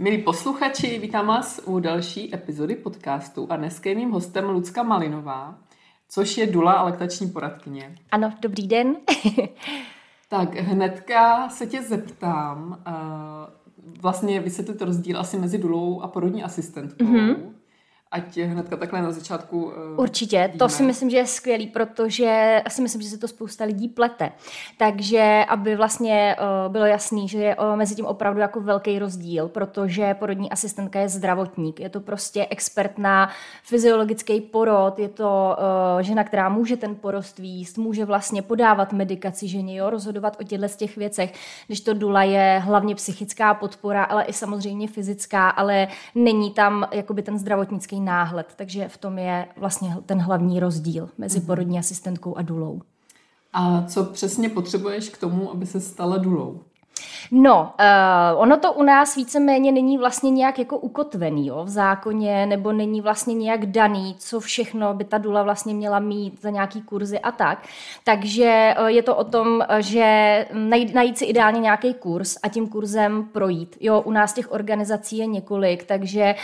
Milí posluchači, vítám vás u další epizody podcastu a dneska je mým hostem Lucka Malinová, což je Dula a laktační poradkyně. Ano, dobrý den. tak hnedka se tě zeptám, uh, vlastně vysvětlit rozdíl asi mezi Dulou a porodní asistentkou. Mm-hmm ať hnedka takhle na začátku uh, Určitě, víme. to si myslím, že je skvělý, protože si myslím, že se to spousta lidí plete. Takže, aby vlastně uh, bylo jasný, že je uh, mezi tím opravdu jako velký rozdíl, protože porodní asistentka je zdravotník, je to prostě expert na fyziologický porod, je to uh, žena, která může ten porost výst, může vlastně podávat medikaci ženě, jo, rozhodovat o těchto z těch věcech, když to dula je hlavně psychická podpora, ale i samozřejmě fyzická, ale není tam jakoby ten zdravotnický náhled, takže v tom je vlastně ten hlavní rozdíl mezi mm-hmm. porodní asistentkou a dulou. A co přesně potřebuješ k tomu, aby se stala dulou? No, uh, ono to u nás víceméně není vlastně nějak jako ukotvený jo, v zákoně, nebo není vlastně nějak daný, co všechno by ta dula vlastně měla mít za nějaký kurzy a tak. Takže uh, je to o tom, že najít, najít si ideálně nějaký kurz a tím kurzem projít. Jo, u nás těch organizací je několik, takže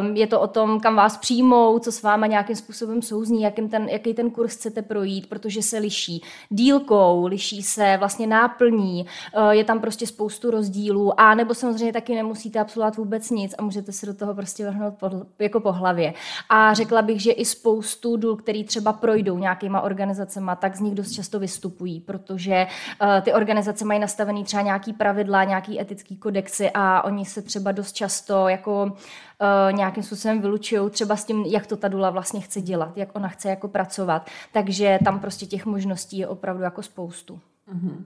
um, je to o tom, kam vás přijmou, co s váma nějakým způsobem souzní, jakým ten, jaký ten kurz chcete projít, protože se liší dílkou, liší se vlastně náplní, uh, je tam prostě spoustu rozdílů a nebo samozřejmě taky nemusíte absolvovat vůbec nic a můžete se do toho prostě vrhnout po, jako po hlavě. A řekla bych, že i spoustu důl, který třeba projdou nějakýma organizacema, tak z nich dost často vystupují, protože uh, ty organizace mají nastavený třeba nějaký pravidla, nějaký etický kodexy a oni se třeba dost často jako uh, nějakým způsobem vylučují třeba s tím, jak to ta dula vlastně chce dělat, jak ona chce jako pracovat. Takže tam prostě těch možností je opravdu jako spoustu. Mm-hmm.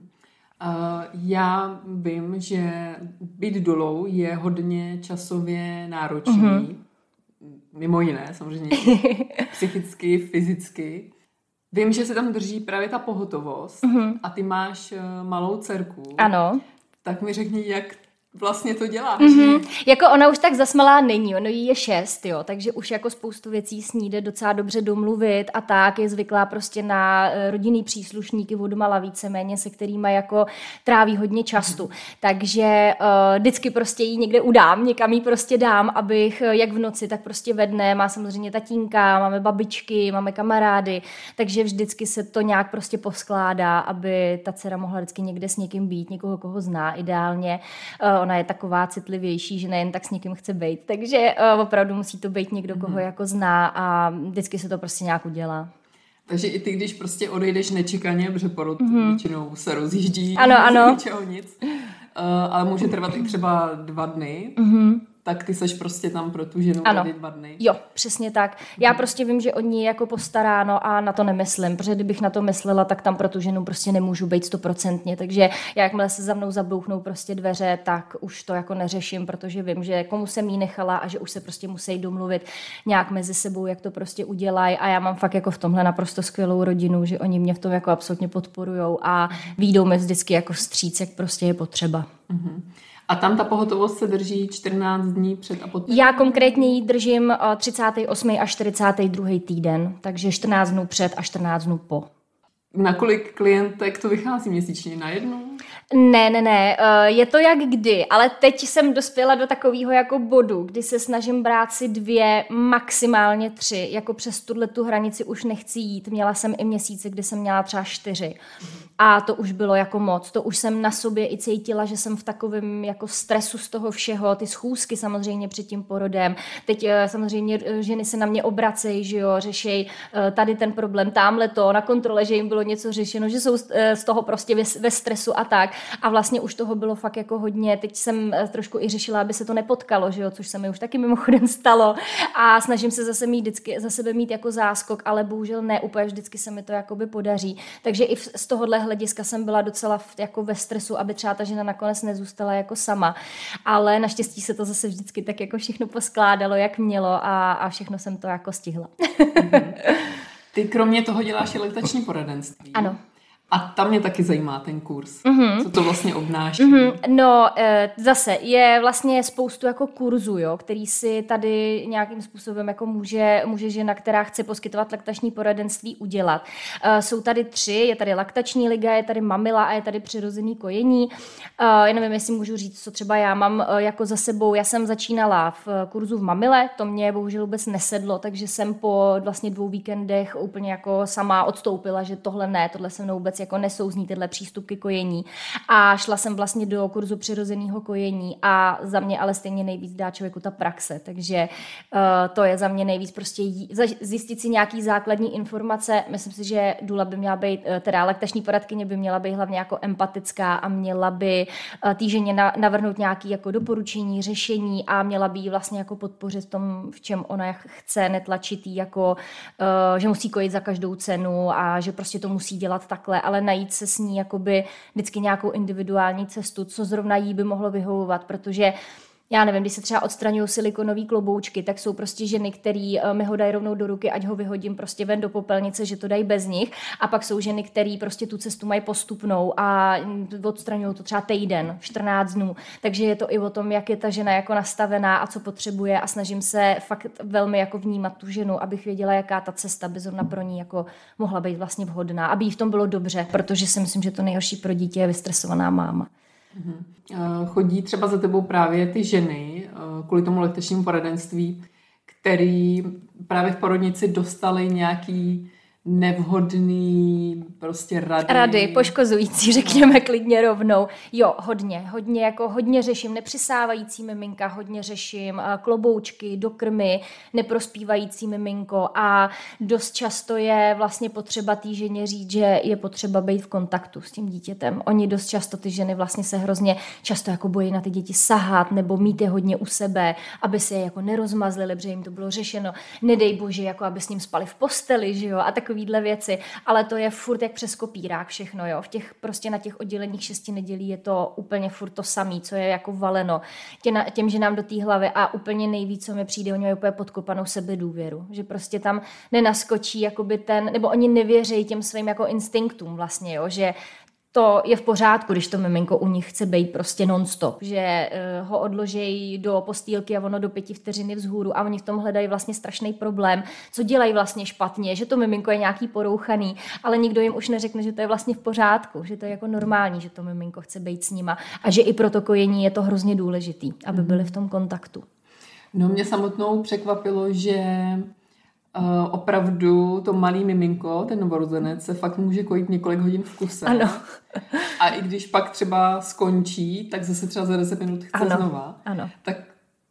Uh, já vím, že být dolou je hodně časově náročný. Mm-hmm. Mimo jiné, samozřejmě. psychicky, fyzicky. Vím, že se tam drží právě ta pohotovost mm-hmm. a ty máš uh, malou dcerku. Ano. Tak mi řekni, jak vlastně to dělá. Mm-hmm. Jako ona už tak zasmalá není, ono jí je šest, jo, takže už jako spoustu věcí s ní jde docela dobře domluvit a tak je zvyklá prostě na eh, rodinný příslušníky odmala víceméně, se kterými jako tráví hodně času. Mm-hmm. Takže uh, vždycky prostě jí někde udám, někam jí prostě dám, abych eh, jak v noci, tak prostě ve dne, má samozřejmě tatínka, máme babičky, máme kamarády, takže vždycky se to nějak prostě poskládá, aby ta dcera mohla vždycky někde s někým být, někoho, koho zná ideálně. Uh, ona je taková citlivější, že nejen tak s někým chce být. Takže uh, opravdu musí to být někdo, koho mm-hmm. jako zná a vždycky se to prostě nějak udělá. Takže i ty, když prostě odejdeš nečekaně, protože porod mm-hmm. většinou se rozjíždí, ano, ano. ničeho nic, uh, ale může trvat i třeba dva dny, mm-hmm tak ty seš prostě tam pro tu ženu ano. dva dny. Jo, přesně tak. Já hmm. prostě vím, že o ní je jako postaráno a na to nemyslím, protože kdybych na to myslela, tak tam pro tu ženu prostě nemůžu být stoprocentně. Takže jakmile se za mnou zabouchnou prostě dveře, tak už to jako neřeším, protože vím, že komu jsem jí nechala a že už se prostě musí domluvit nějak mezi sebou, jak to prostě udělají. A já mám fakt jako v tomhle naprosto skvělou rodinu, že oni mě v tom jako absolutně podporují a výjdou mi vždycky jako vstříc, jak prostě je potřeba. Mm-hmm. A tam ta pohotovost se drží 14 dní před a poté? Já konkrétně ji držím 38. Eh, a 42. týden, takže 14 dnů před a 14 dnů po. Na kolik klientek to vychází měsíčně? Na jednu? Ne, ne, ne, eh, je to jak kdy, ale teď jsem dospěla do takového jako bodu, kdy se snažím brát si dvě, maximálně tři, jako přes tuhle tu hranici už nechci jít. Měla jsem i měsíce, kdy jsem měla třeba čtyři a to už bylo jako moc. To už jsem na sobě i cítila, že jsem v takovém jako stresu z toho všeho, ty schůzky samozřejmě před tím porodem. Teď eh, samozřejmě eh, ženy se na mě obracejí, že jo, řešej tady ten problém, tamhle to, na kontrole, že jim bylo něco řešeno, že jsou z toho prostě ve stresu a tak. A vlastně už toho bylo fakt jako hodně. Teď jsem eh, trošku i řešila, aby se to nepotkalo, že jo, což se mi už taky mimochodem stalo. A snažím se zase mít vždycky, za sebe mít jako záskok, ale bohužel ne úplně vždycky se mi to jakoby podaří. Takže i z tohohle hlediska jsem byla docela v, jako ve stresu, aby třeba ta žena nakonec nezůstala jako sama. Ale naštěstí se to zase vždycky tak jako všechno poskládalo, jak mělo a, a všechno jsem to jako stihla. Ty kromě toho děláš i lektační poradenství. Ano. A tam mě taky zajímá ten kurz. Mm-hmm. Co to vlastně obnáší? Mm-hmm. No, e, zase je vlastně spoustu jako kurzů, jo, který si tady nějakým způsobem jako může, může žena, která chce poskytovat laktační poradenství, udělat. E, jsou tady tři, je tady laktační liga, je tady mamila a je tady přirozený kojení. E, já nevím, jestli můžu říct, co třeba já mám jako za sebou. Já jsem začínala v kurzu v mamile, to mě bohužel vůbec nesedlo, takže jsem po vlastně dvou víkendech úplně jako sama odstoupila, že tohle ne, tohle se mnou vůbec jako nesouzní tyhle přístupky kojení. A šla jsem vlastně do kurzu přirozeného kojení a za mě ale stejně nejvíc dá člověku ta praxe, takže uh, to je za mě nejvíc prostě jí, zjistit si nějaký základní informace. Myslím si, že Dula by měla být, uh, teda laktační poradkyně by měla být hlavně jako empatická a měla by uh, tý ženě na, navrhnout nějaký jako doporučení, řešení a měla by jí vlastně jako podpořit v tom, v čem ona chce, netlačit jí jako, že musí kojit za každou cenu a že prostě to musí dělat takhle, ale najít se s ní jakoby vždycky nějakou individuální cestu, co zrovna jí by mohlo vyhovovat, protože já nevím, když se třeba odstraňují silikonové kloboučky, tak jsou prostě ženy, které eh, mi ho dají rovnou do ruky, ať ho vyhodím prostě ven do popelnice, že to dají bez nich. A pak jsou ženy, které prostě tu cestu mají postupnou a odstraňují to třeba týden, 14 dnů. Takže je to i o tom, jak je ta žena jako nastavená a co potřebuje a snažím se fakt velmi jako vnímat tu ženu, abych věděla, jaká ta cesta by zrovna pro ní jako mohla být vlastně vhodná, aby jí v tom bylo dobře, protože si myslím, že to nejhorší pro dítě je vystresovaná máma. Mm-hmm. Chodí třeba za tebou právě ty ženy eh, kvůli tomu letečnímu poradenství, který právě v porodnici dostali nějaký nevhodný prostě rady. Rady, poškozující, řekněme klidně rovnou. Jo, hodně, hodně, jako hodně řeším nepřisávající miminka, hodně řeším eh, kloboučky, dokrmy, neprospívající miminko a dost často je vlastně potřeba té ženě říct, že je potřeba být v kontaktu s tím dítětem. Oni dost často, ty ženy vlastně se hrozně často jako bojí na ty děti sahat nebo mít je hodně u sebe, aby se je jako nerozmazlili, protože jim to bylo řešeno. Nedej bože, jako aby s ním spali v posteli, že jo, a tak takovýhle věci, ale to je furt jak přes kopírák všechno, jo. V těch, prostě na těch odděleních šesti nedělí je to úplně furt to samé, co je jako valeno. Tě na, těm, že nám do té hlavy a úplně nejvíc, co mi přijde, oni mají úplně podkopanou sebedůvěru, že prostě tam nenaskočí jakoby ten, nebo oni nevěří těm svým jako instinktům vlastně, jo, že to je v pořádku, když to miminko u nich chce být prostě non-stop, že uh, ho odložejí do postýlky a ono do pěti vteřiny vzhůru a oni v tom hledají vlastně strašný problém, co dělají vlastně špatně, že to miminko je nějaký porouchaný, ale nikdo jim už neřekne, že to je vlastně v pořádku, že to je jako normální, že to miminko chce být s nima a že i pro to kojení je to hrozně důležitý, aby mhm. byli v tom kontaktu. No mě samotnou překvapilo, že Uh, opravdu to malý miminko, ten novorozenec, se fakt může kojit několik hodin v kuse. Ano. A i když pak třeba skončí, tak zase třeba za 10 minut chce ano. znova. Ano. Tak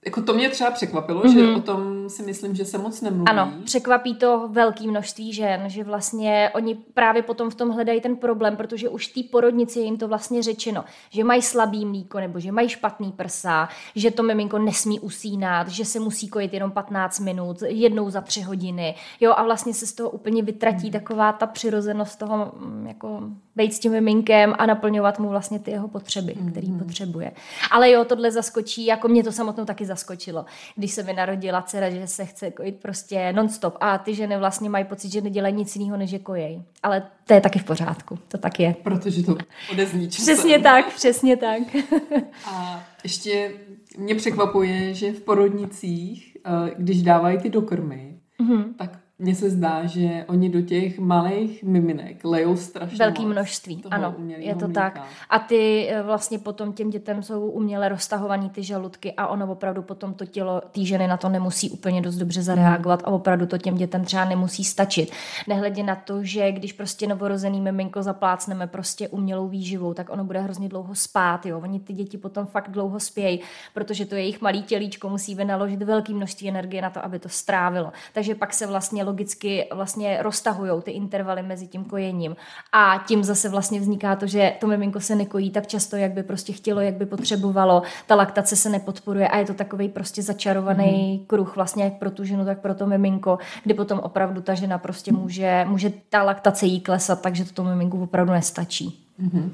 jako to mě třeba překvapilo, mm-hmm. že mhm. o tom si myslím, že se moc nemluví. Ano, překvapí to velké množství žen, že vlastně oni právě potom v tom hledají ten problém, protože už té porodnici je jim to vlastně řečeno, že mají slabý mlíko nebo že mají špatný prsa, že to miminko nesmí usínat, že se musí kojit jenom 15 minut, jednou za tři hodiny. Jo, a vlastně se z toho úplně vytratí mm. taková ta přirozenost toho mm, jako být s tím miminkem a naplňovat mu vlastně ty jeho potřeby, mm. který potřebuje. Ale jo, tohle zaskočí, jako mě to samotnou taky zaskočilo, když se mi narodila dcera, že se chce kojit prostě nonstop a ty ženy vlastně mají pocit, že nedělají nic jiného, než je kojej. Ale to je taky v pořádku, to tak je. Protože to odezní Přesně tak, přesně tak. a ještě mě překvapuje, že v porodnicích, eh, když dávají ty dokrmy, mm-hmm. tak mně se zdá, že oni do těch malých miminek lejou strašně Velký množství, ano, je to mlíka. tak. A ty eh, vlastně potom těm dětem jsou uměle roztahovaný ty žaludky a ono opravdu potom to tělo té ženy na to nemusí úplně dost dobře zareagovat a opravdu to těm dětem třeba nemusí stačit. Nehledě na to, že když prostě novorozený miminko zaplácneme prostě umělou výživou, tak ono bude hrozně dlouho spát, jo. Oni ty děti potom fakt dlouho spějí, protože to jejich malý tělíčko musí vynaložit velké množství energie na to, aby to strávilo. Takže pak se vlastně logicky vlastně roztahují ty intervaly mezi tím kojením. A tím zase vlastně vzniká to, že to miminko se nekojí tak často, jak by prostě chtělo, jak by potřebovalo. Ta laktace se nepodporuje a je to takový prostě začarovaný mm. kruh vlastně jak pro tu ženu, tak pro to miminko, kdy potom opravdu ta žena prostě může, může ta laktace jí klesat, takže to, to miminku opravdu nestačí. Mm-hmm.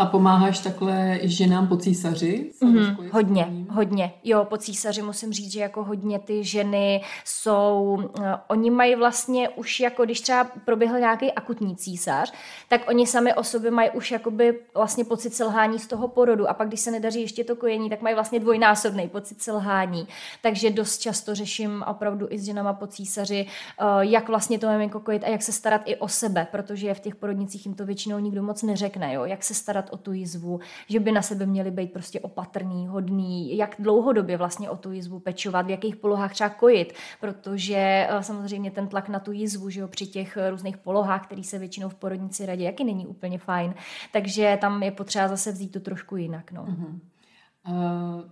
A pomáháš takhle ženám po císaři? Mm-hmm, hodně, hodně. Jo, po císaři musím říct, že jako hodně ty ženy jsou, uh, oni mají vlastně už jako, když třeba proběhl nějaký akutní císař, tak oni sami o sobě mají už jakoby vlastně pocit selhání z toho porodu a pak, když se nedaří ještě to kojení, tak mají vlastně dvojnásobný pocit selhání. Takže dost často řeším opravdu i s ženama po císaři, uh, jak vlastně to miminko kojit a jak se starat i o sebe, protože v těch porodnicích jim to většinou nikdo moc neřekne, jo, jak se starat o tu jizvu, že by na sebe měli být prostě opatrný, hodný, jak dlouhodobě vlastně o tu jizvu pečovat, v jakých polohách třeba kojit, protože eh, samozřejmě ten tlak na tu jizvu, že jo, při těch různých polohách, který se většinou v porodnici radí, jaký není úplně fajn. Takže tam je potřeba zase vzít to trošku jinak. No. Uh-huh. Uh,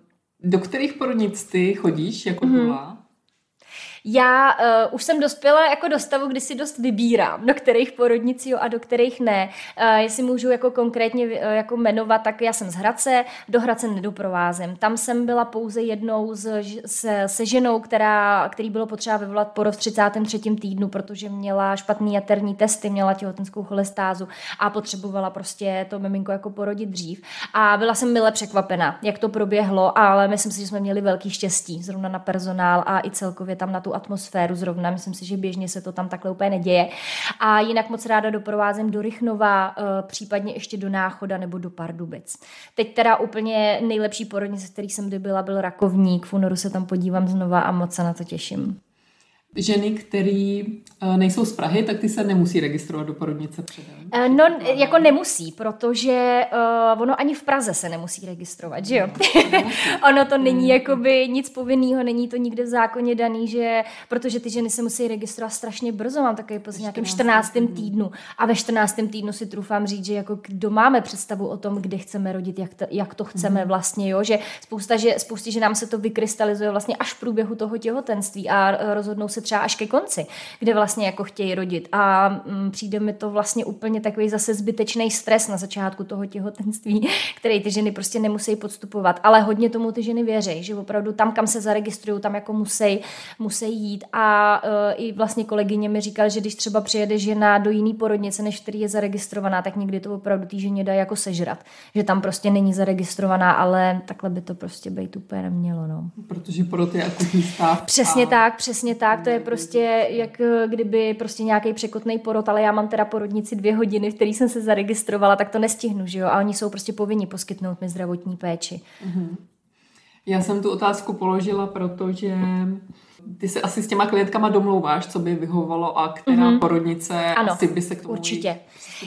do kterých porodnic ty chodíš jako uh-huh. dula? Já uh, už jsem dospěla jako do stavu, kdy si dost vybírám, do kterých porodnic a do kterých ne. Uh, jestli můžu jako konkrétně uh, jako jmenovat, tak já jsem z Hradce, do Hradce nedoprovázím. Tam jsem byla pouze jednou z, se, se ženou, která, který bylo potřeba vyvolat porod v 33. týdnu, protože měla špatný jaterní testy, měla těhotenskou cholestázu a potřebovala prostě to miminko jako porodit dřív. A byla jsem mile překvapena, jak to proběhlo, ale myslím si, že jsme měli velký štěstí zrovna na personál a i celkově tam na tu atmosféru zrovna. Myslím si, že běžně se to tam takhle úplně neděje. A jinak moc ráda doprovázím do Rychnova, eh, případně ještě do Náchoda nebo do Pardubic. Teď teda úplně nejlepší porodnice, který jsem kdy byla, byl Rakovník. V únoru se tam podívám znova a moc se na to těším ženy, které eh, nejsou z Prahy, tak ty se nemusí registrovat do porodnice předem. Eh, no, jako nemusí, protože uh, ono ani v Praze se nemusí registrovat, že jo? No, ono to není mm. jakoby nic povinného, není to nikde v zákoně daný, že protože ty ženy se musí registrovat strašně brzo, mám takový po nějakém 14. týdnu a ve 14. týdnu si trufám říct, že jako kdo máme představu o tom, kde chceme rodit, jak to, jak to chceme mm. vlastně, jo? Že spousta, že, spoustě, že nám se to vykrystalizuje vlastně až v průběhu toho těhotenství a rozhodnou se třeba až ke konci, kde vlastně jako chtějí rodit. A mm, přijde mi to vlastně úplně takový zase zbytečný stres na začátku toho těhotenství, který ty ženy prostě nemusí podstupovat. Ale hodně tomu ty ženy věří, že opravdu tam, kam se zaregistrují, tam jako musí, musí jít. A uh, i vlastně kolegyně mi říkal, že když třeba přijede žena do jiný porodnice, než který je zaregistrovaná, tak někdy to opravdu té ženě dá jako sežrat. Že tam prostě není zaregistrovaná, ale takhle by to prostě být úplně nemělo. No. Protože porod je akutní stav. Přesně a... tak, přesně tak. To je prostě jak eh, kdyby prostě nějaký překotný porod, ale já mám teda porodnici dvě hodiny, v který jsem se zaregistrovala, tak to nestihnu, že jo? A oni jsou prostě povinni poskytnout mi zdravotní péči. Mm-hmm. Já jsem tu otázku položila, protože ty se asi s těma klientkama domlouváš, co by vyhovovalo a která mm-hmm. porodnice ano, asi by se k tomu určitě.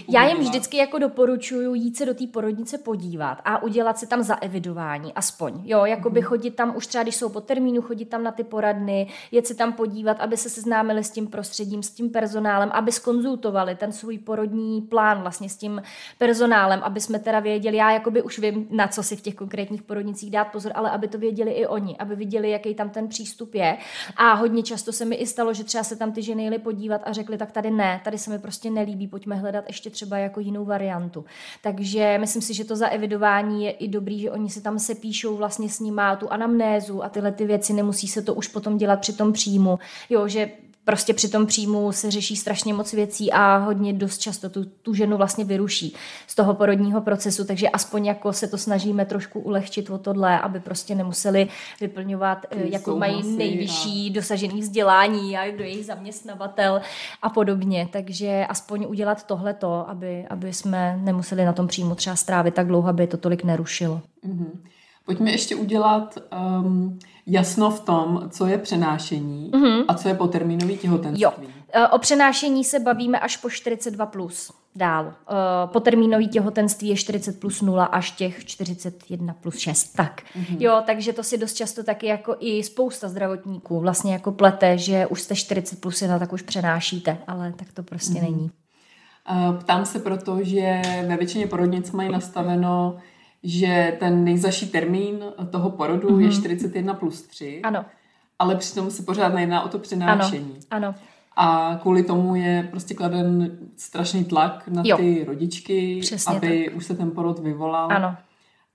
Já jim vždycky jako doporučuju jít se do té porodnice podívat a udělat si tam zaevidování, aspoň. Jo, jako by mm-hmm. chodit tam už třeba, když jsou po termínu, chodit tam na ty poradny, jet si tam podívat, aby se seznámili s tím prostředím, s tím personálem, aby skonzultovali ten svůj porodní plán vlastně s tím personálem, aby jsme teda věděli, já jakoby už vím, na co si v těch konkrétních porodnicích dát pozor, ale aby to věděli i oni, aby viděli, jaký tam ten přístup je a hodně často se mi i stalo, že třeba se tam ty ženy jeli podívat a řekli, tak tady ne, tady se mi prostě nelíbí, pojďme hledat ještě třeba jako jinou variantu. Takže myslím si, že to za evidování je i dobrý, že oni si tam se píšou vlastně s nima tu anamnézu a tyhle ty věci, nemusí se to už potom dělat při tom příjmu. Jo, že prostě při tom příjmu se řeší strašně moc věcí a hodně dost často tu, tu ženu vlastně vyruší z toho porodního procesu, takže aspoň jako se to snažíme trošku ulehčit o tohle, aby prostě nemuseli vyplňovat, eh, jako mají nejvyšší a... dosažený vzdělání a kdo je jejich zaměstnavatel a podobně. Takže aspoň udělat tohleto, aby, aby jsme nemuseli na tom příjmu třeba strávit tak dlouho, aby to tolik nerušilo. Mm-hmm. Pojďme ještě udělat um, jasno v tom, co je přenášení mm-hmm. a co je potermínový těhotenství. Jo. E, o přenášení se bavíme až po 42 plus dál. E, potermínový těhotenství je 40 plus 0 až těch 41 plus 6. Tak. Mm-hmm. Jo, takže to si dost často taky jako i spousta zdravotníků vlastně jako plete, že už jste 40 plus 1, tak už přenášíte, ale tak to prostě mm-hmm. není. E, ptám se proto, že ve většině porodnic mají nastaveno že ten nejzaší termín toho porodu mm-hmm. je 41 plus 3. Ano. Ale přitom se pořád nejedná o to přenášení. Ano, ano. A kvůli tomu je prostě kladen strašný tlak na jo. ty rodičky, Přesně aby tak. už se ten porod vyvolal. Ano.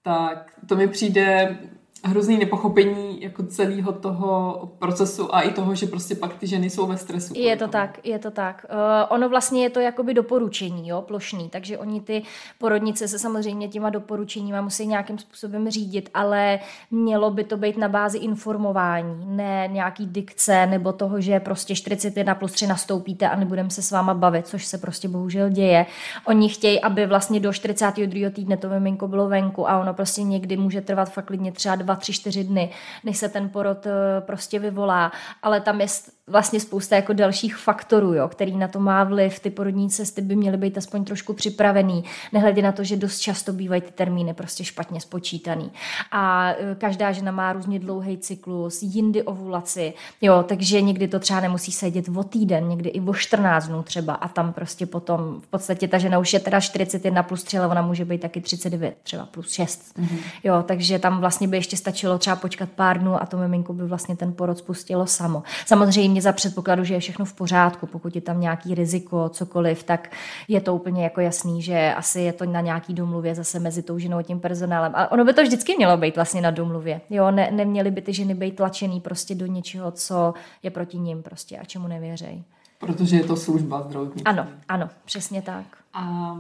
Tak to mi přijde hrozný nepochopení jako celého toho procesu a i toho, že prostě pak ty ženy jsou ve stresu. Je to tak, je to tak. Uh, ono vlastně je to jakoby doporučení, jo, plošný, takže oni ty porodnice se samozřejmě těma doporučeníma musí nějakým způsobem řídit, ale mělo by to být na bázi informování, ne nějaký dikce nebo toho, že prostě 41 plus 3 nastoupíte a nebudeme se s váma bavit, což se prostě bohužel děje. Oni chtějí, aby vlastně do 42. týdne to miminko bylo venku a ono prostě někdy může trvat fakt klidně třeba dva, tři, čtyři dny, než se ten porod eh, prostě vyvolá, ale tam je vlastně spousta jako dalších faktorů, jo, který na to má vliv. Ty porodní cesty by měly být aspoň trošku připravený, nehledě na to, že dost často bývají ty termíny prostě špatně spočítaný. A e, každá žena má různě dlouhý cyklus, jindy ovulaci, jo, takže někdy to třeba nemusí sedět o týden, někdy i o 14 dnů třeba a tam prostě potom v podstatě ta žena už je teda 41 plus 3, ale ona může být taky 39 třeba plus 6. Mm-hmm. Jo, takže tam vlastně by ještě stačilo třeba počkat pár dnů a to miminko by vlastně ten porod spustilo samo. Samozřejmě za předpokladu, že je všechno v pořádku, pokud je tam nějaký riziko, cokoliv, tak je to úplně jako jasný, že asi je to na nějaký domluvě zase mezi tou ženou a tím personálem. Ale ono by to vždycky mělo být vlastně na domluvě. Jo, ne, neměly by ty ženy být tlačený prostě do něčeho, co je proti ním prostě a čemu nevěřej. Protože je to služba zdravotní. Ano, ano, přesně tak. A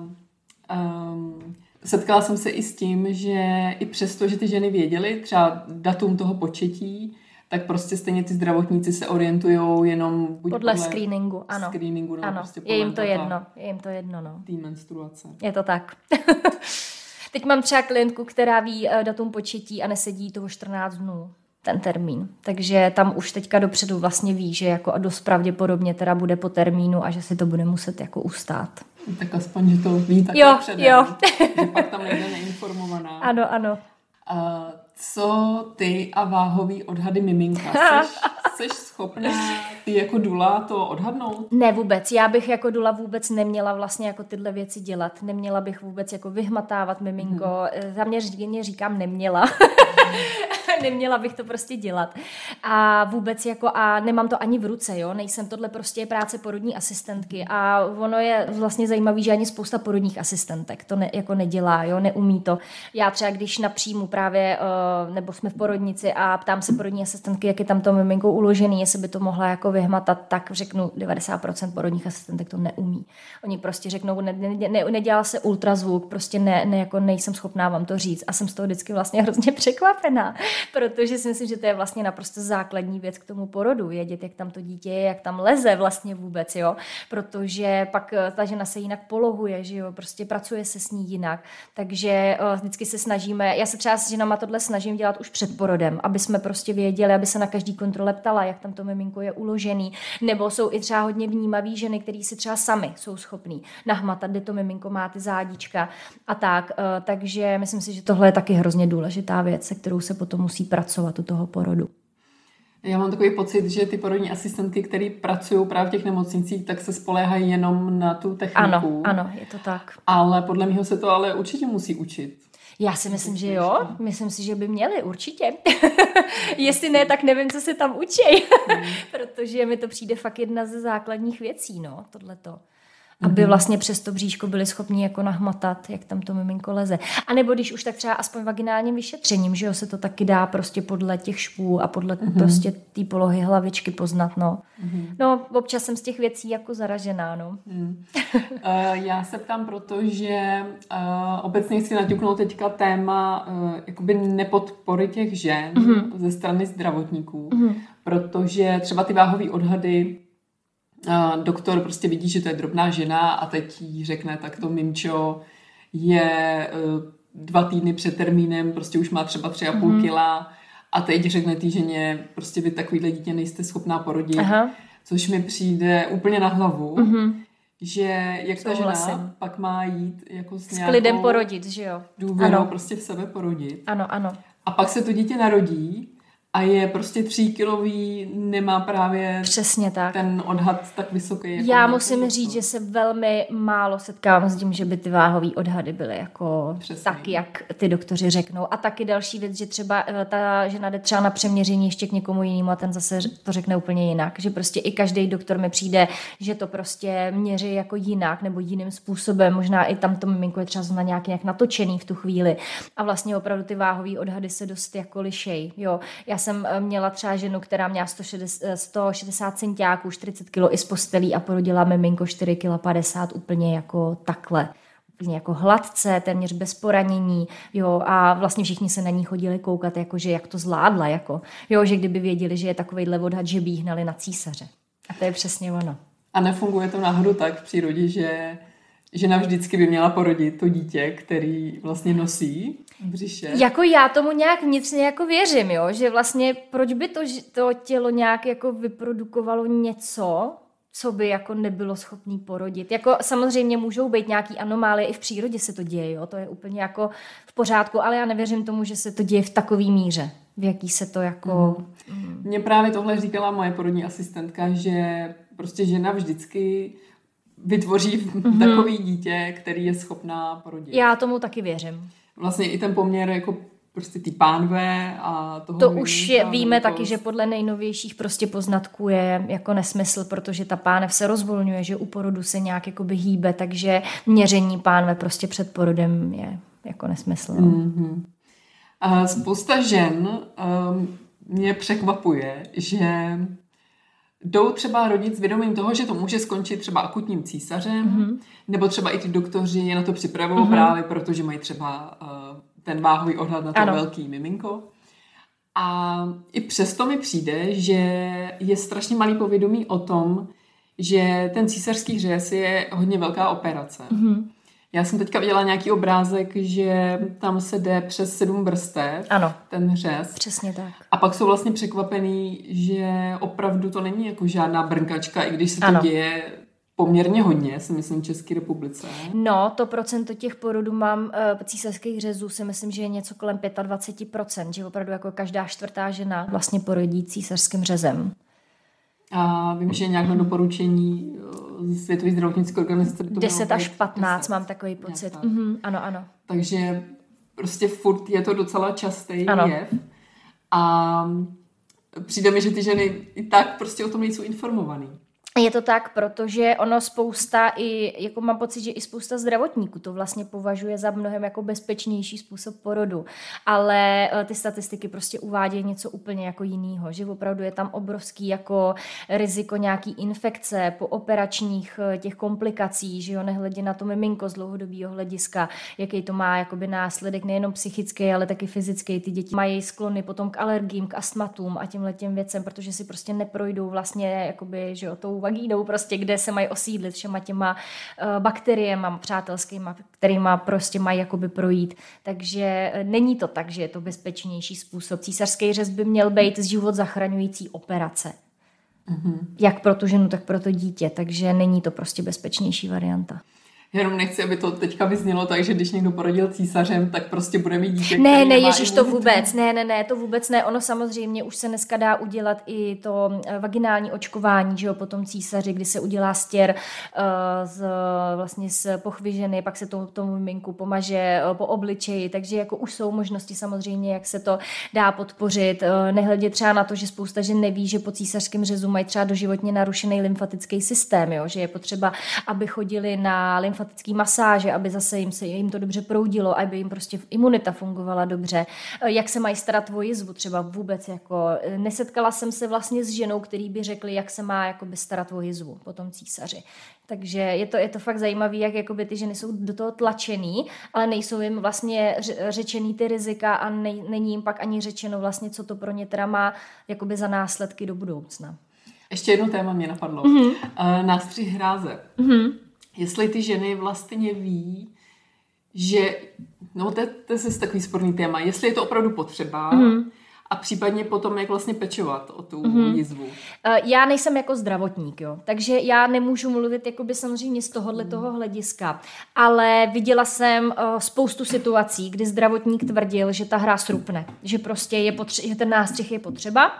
um, setkala jsem se i s tím, že i přesto, že ty ženy věděly třeba datum toho početí, tak prostě stejně ty zdravotníci se orientují jenom buď podle, podle screeningu, ano. Screeningu, ano. Prostě je jim to jedno, je jim to jedno, no. Tý menstruace. Je to tak. Teď mám třeba klientku, která ví uh, datum početí a nesedí toho 14 dnů ten termín. Takže tam už teďka dopředu vlastně ví, že jako a dost pravděpodobně teda bude po termínu a že si to bude muset jako ustát. Tak aspoň, že to ví tak jo, předem, jo. že pak tam nejde neinformovaná. Ano, ano. A co ty a váhový odhady miminka? Jsi, jsi schopná ty jako dula to odhadnout? Ne vůbec. Já bych jako dula vůbec neměla vlastně jako tyhle věci dělat. Neměla bych vůbec jako vyhmatávat miminko. Hmm. Zaměřeně říkám neměla. neměla bych to prostě dělat. A vůbec jako, a nemám to ani v ruce, jo, nejsem, tohle prostě je práce porodní asistentky a ono je vlastně zajímavé, že ani spousta porodních asistentek to ne, jako nedělá, jo, neumí to. Já třeba, když napříjmu právě, uh, nebo jsme v porodnici a ptám se porodní asistentky, jak je tam to miminko uložený, jestli by to mohla jako vyhmatat, tak řeknu, 90% porodních asistentek to neumí. Oni prostě řeknou, ne, ne, ne, nedělá se ultrazvuk, prostě ne, ne, jako nejsem schopná vám to říct a jsem z toho vždycky vlastně hrozně překvapená, protože si myslím, že to je vlastně naprosto základní věc k tomu porodu, vědět, jak tam to dítě je, jak tam leze vlastně vůbec, jo, protože pak eh, ta žena se jinak polohuje, že jo, prostě pracuje se s ní jinak, takže uh, vždycky se snažíme, já se třeba s ženama tohle snažím dělat už před porodem, aby jsme prostě věděli, aby se na každý kontrole ptala, jak tam to miminko je uložený, nebo jsou i třeba hodně vnímaví ženy, který si třeba sami jsou schopní nahmatat, kde to miminko má ty zádička a tak, uh, takže myslím si, že tohle je taky hrozně důležitá věc, se kterou se potom musí pracovat u toho porodu. Já mám takový pocit, že ty porodní asistentky, které pracují právě v těch nemocnicích, tak se spoléhají jenom na tu techniku. Ano, ano, je to tak. Ale podle mě se to ale určitě musí učit. Já si myslím, že jo. Myslím si, že by měli, určitě. Jestli ne, tak nevím, co se tam učí. Hmm. Protože mi to přijde fakt jedna ze základních věcí, no, tohleto aby mhm. vlastně přes to bříško byli schopni jako nahmatat, jak tam to miminko leze. A nebo když už tak třeba aspoň vaginálním vyšetřením, že jo, se to taky dá prostě podle těch švů a podle mm-hmm. prostě té polohy hlavičky poznat, no. Mm-hmm. No, občas jsem z těch věcí jako zaražená, no. Mm. uh, já se ptám, protože uh, obecně chci naťuknout teďka téma uh, jakoby nepodpory těch žen mm-hmm. ze strany zdravotníků, mm-hmm. protože třeba ty váhové odhady doktor prostě vidí, že to je drobná žena a teď jí řekne, tak to mimčo je e, dva týdny před termínem, prostě už má třeba tři a půl mm-hmm. kila a teď řekne té ženě, prostě vy takovýhle dítě nejste schopná porodit, Aha. což mi přijde úplně na hlavu. Mm-hmm že jak ta žena pak má jít jako s, s klidem porodit, že jo? Důvěrou ano. prostě v sebe porodit. Ano, ano. A pak se to dítě narodí a je prostě tříkilový, nemá právě Přesně tak. ten odhad tak vysoký. Jako Já musím říct, že se velmi málo setkávám s tím, že by ty váhové odhady byly jako Přesně. tak, jak ty doktoři řeknou. A taky další věc, že třeba eh, ta žena jde třeba na přeměření ještě k někomu jinému a ten zase to řekne úplně jinak. Že prostě i každý doktor mi přijde, že to prostě měří jako jinak nebo jiným způsobem. Možná i tam to miminko je třeba na nějak, nějak natočený v tu chvíli. A vlastně opravdu ty váhové odhady se dost jako lišej. Jo. Já jsem eh, měla třeba ženu, která měla 160, 160 centiáků, 40 kg i z postelí a porodila miminko 4 kg 50 úplně jako takhle úplně jako hladce, téměř bez poranění, jo, a vlastně všichni se na ní chodili koukat, jako, že jak to zvládla, jako, jo, že kdyby věděli, že je takovýhle odhad, že by jí hnali na císaře. A to je přesně ono. A nefunguje to náhodou tak v přírodě, že žena vždycky by měla porodit to dítě, který vlastně nosí v břiše. Jako já tomu nějak vnitřně jako věřím, jo, že vlastně proč by to, to tělo nějak jako vyprodukovalo něco, co by jako nebylo schopný porodit. Jako samozřejmě můžou být nějaký anomálie, i v přírodě se to děje, jo? to je úplně jako v pořádku, ale já nevěřím tomu, že se to děje v takový míře, v jaký se to jako... Mm. Mně právě tohle říkala moje porodní asistentka, že prostě žena vždycky vytvoří mm-hmm. takový dítě, který je schopná porodit. Já tomu taky věřím. Vlastně i ten poměr jako prostě ty pánve a toho To už je, víme taky, že podle nejnovějších prostě poznatků je jako nesmysl, protože ta pánev se rozvolňuje, že u porodu se nějak jako hýbe, takže měření pánve prostě před porodem je jako nesmysl. No. Mm-hmm. A spousta žen um, mě překvapuje, že jdou třeba rodit s vědomím toho, že to může skončit třeba akutním císařem, mm-hmm. nebo třeba i ty doktoři je na to připravují mm-hmm. právě, protože mají třeba uh, ten váhový odhad na to ano. velký miminko. A i přesto mi přijde, že je strašně malý povědomí o tom, že ten císařský řez je hodně velká operace. Mm-hmm. Já jsem teďka viděla nějaký obrázek, že tam se jde přes sedm vrstev, ano. ten řez. Přesně tak. A pak jsou vlastně překvapený, že opravdu to není jako žádná brnkačka, i když se to ano. děje poměrně hodně, si myslím, v České republice. No, to procento těch porodů mám uh, císařských řezů si myslím, že je něco kolem 25%, že opravdu jako každá čtvrtá žena vlastně porodí císařským řezem. A vím, že nějak na doporučení Světové zdravotnické organizace. 10 až 15 10. mám takový pocit. Mm-hmm, ano, ano. Takže prostě furt je to docela častý ano. jev. A přijde mi, že ty ženy i tak prostě o tom nejsou informovaný. Je to tak, protože ono spousta i, jako mám pocit, že i spousta zdravotníků to vlastně považuje za mnohem jako bezpečnější způsob porodu. Ale eh, ty statistiky prostě uvádějí něco úplně jako jiného, že opravdu je tam obrovský jako riziko nějaký infekce po operačních eh, těch komplikací, že jo, nehledě na to miminko z dlouhodobého hlediska, jaký to má jakoby následek nejenom psychický, ale taky fyzický. Ty děti mají sklony potom k alergím, k astmatům a těmhle těm věcem, protože si prostě neprojdou vlastně jakoby, že jo, tou vagínou, prostě, kde se mají osídlit všema těma uh, bakteriemi přátelskýma, kterýma prostě mají jakoby projít. Takže uh, není to tak, že je to bezpečnější způsob. Císařský řez by měl být život zachraňující operace. Mm-hmm. Jak pro tu ženu, tak pro to dítě. Takže není to prostě bezpečnější varianta. Jenom nechci, aby to teďka vyznělo tak, že když někdo porodil císařem, tak prostě bude mít dítě. Ne, ne, ježiš, to vůbec, ne, ne, ne, to vůbec ne. Ono samozřejmě už se dneska dá udělat i to eh, vaginální očkování, že jo, potom císaři, kdy se udělá stěr uh, z, vlastně z pochvy ženy, pak se to, tomu miminku pomaže uh, po obličeji, takže jako už jsou možnosti samozřejmě, jak se to dá podpořit. Uh, nehledě třeba na to, že spousta žen neví, že po císařském řezu mají třeba doživotně narušený lymfatický systém, jo, že je potřeba, aby chodili na lymfatický lymfatické masáže, aby zase jim se jim to dobře proudilo, aby jim prostě imunita fungovala dobře. Eh, jak se mají starat o jizvu třeba vůbec jako eh, nesetkala jsem se vlastně s ženou, který by řekli, jak se má jakoby starat o jizvu po tom císaři. Takže je to, je to fakt zajímavé, jak jakoby ty ženy jsou do toho tlačený, ale nejsou jim vlastně řečený ty rizika a nej, není jim pak ani řečeno vlastně, co to pro ně teda má jakoby za následky do budoucna. Ještě jedno téma mě napadlo. Mm-hmm. Uh, nástřih hráze. Mm-hmm jestli ty ženy vlastně ví, že, no to, to je zase takový sporný téma, jestli je to opravdu potřeba, mm. a případně potom, jak vlastně pečovat o tu mm-hmm. jizvu. Uh, já nejsem jako zdravotník, jo, takže já nemůžu mluvit jakoby samozřejmě z tohohle mm. toho hlediska, ale viděla jsem uh, spoustu situací, kdy zdravotník tvrdil, že ta hra srupne, že prostě je potře- že ten nástřih je potřeba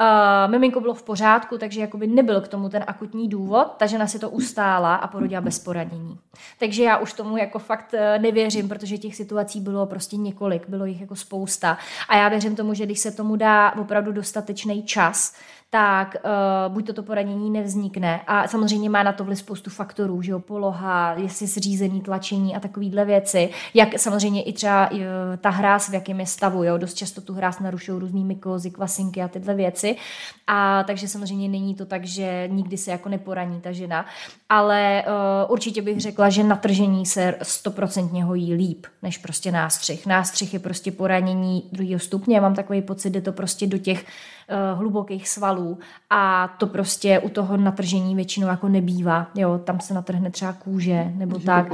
Uh, miminko bylo v pořádku, takže jakoby nebyl k tomu ten akutní důvod, ta žena si to ustála a porodila bez poranění. Takže já už tomu jako fakt eh, nevěřím, protože těch situací bylo prostě několik, bylo jich jako spousta. A já věřím tomu, že když se tomu dá opravdu dostatečný čas, tak uh, buď toto poranění nevznikne. A samozřejmě má na to vliv spoustu faktorů, že jo, poloha, jestli zřízený tlačení a takovýhle věci, jak samozřejmě i třeba uh, ta hráz, v jakém je stavu, jo, dost často tu hráz narušují různý mykózy, kvasinky a tyhle věci. A takže samozřejmě není to tak, že nikdy se jako neporaní ta žena, ale uh, určitě bych řekla, že natržení se stoprocentně hojí líp, než prostě nástřih. Nástřih je prostě poranění druhého stupně, mám takový pocit, že to prostě do těch uh, hlubokých svalů a to prostě u toho natržení většinou jako nebývá. Jo, tam se natrhne třeba kůže nebo Takže tak.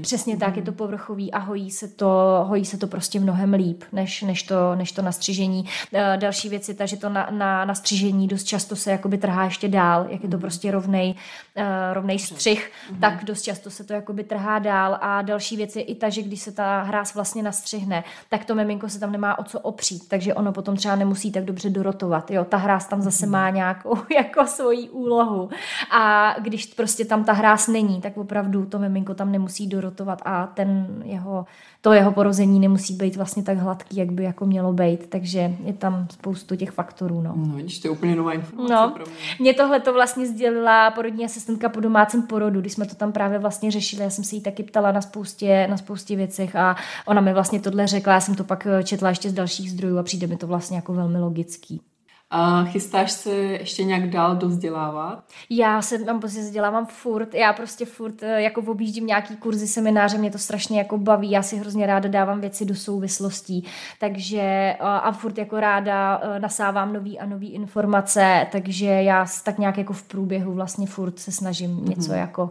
Přesně tak, je to povrchový a hojí se to, hojí se to prostě mnohem líp, než, než, to, než to nastřižení. Uh, další věc je ta, že to na, na nastřižení dost často se jakoby trhá ještě dál, jak je to prostě rovnej, uh, rovnej střih, mm-hmm. tak dost často se to jakoby trhá dál a další věc je i ta, že když se ta hráz vlastně nastřihne, tak to miminko se tam nemá o co opřít, takže ono potom třeba nemusí tak dobře dorotovat. Jo, ta hráz tam zase má nějakou jako svoji úlohu. A když prostě tam ta hráz není, tak opravdu to miminko tam nemusí dorotovat a ten jeho, to jeho porození nemusí být vlastně tak hladký, jak by jako mělo být. Takže je tam spoustu těch faktorů. No, no vidíš, to je úplně nová informace no. pro mě. Mě tohle to vlastně sdělila porodní asistentka po domácím porodu, když jsme to tam právě vlastně řešili. Já jsem se jí taky ptala na spoustě, na spoustě věcech a ona mi vlastně tohle řekla. Já jsem to pak četla ještě z dalších zdrojů a přijde mi to vlastně jako velmi logický. A chystáš se ještě nějak dál dozdělávat? Já se tam prostě vzdělávám furt. Já prostě furt eh, jako objíždím nějaký kurzy, semináře, mě to strašně jako baví. Já si hrozně ráda dávám věci do souvislostí. Takže eh, a furt jako ráda eh, nasávám nový a nový informace, takže já tak nějak jako v průběhu vlastně furt se snažím mm-hmm. něco jako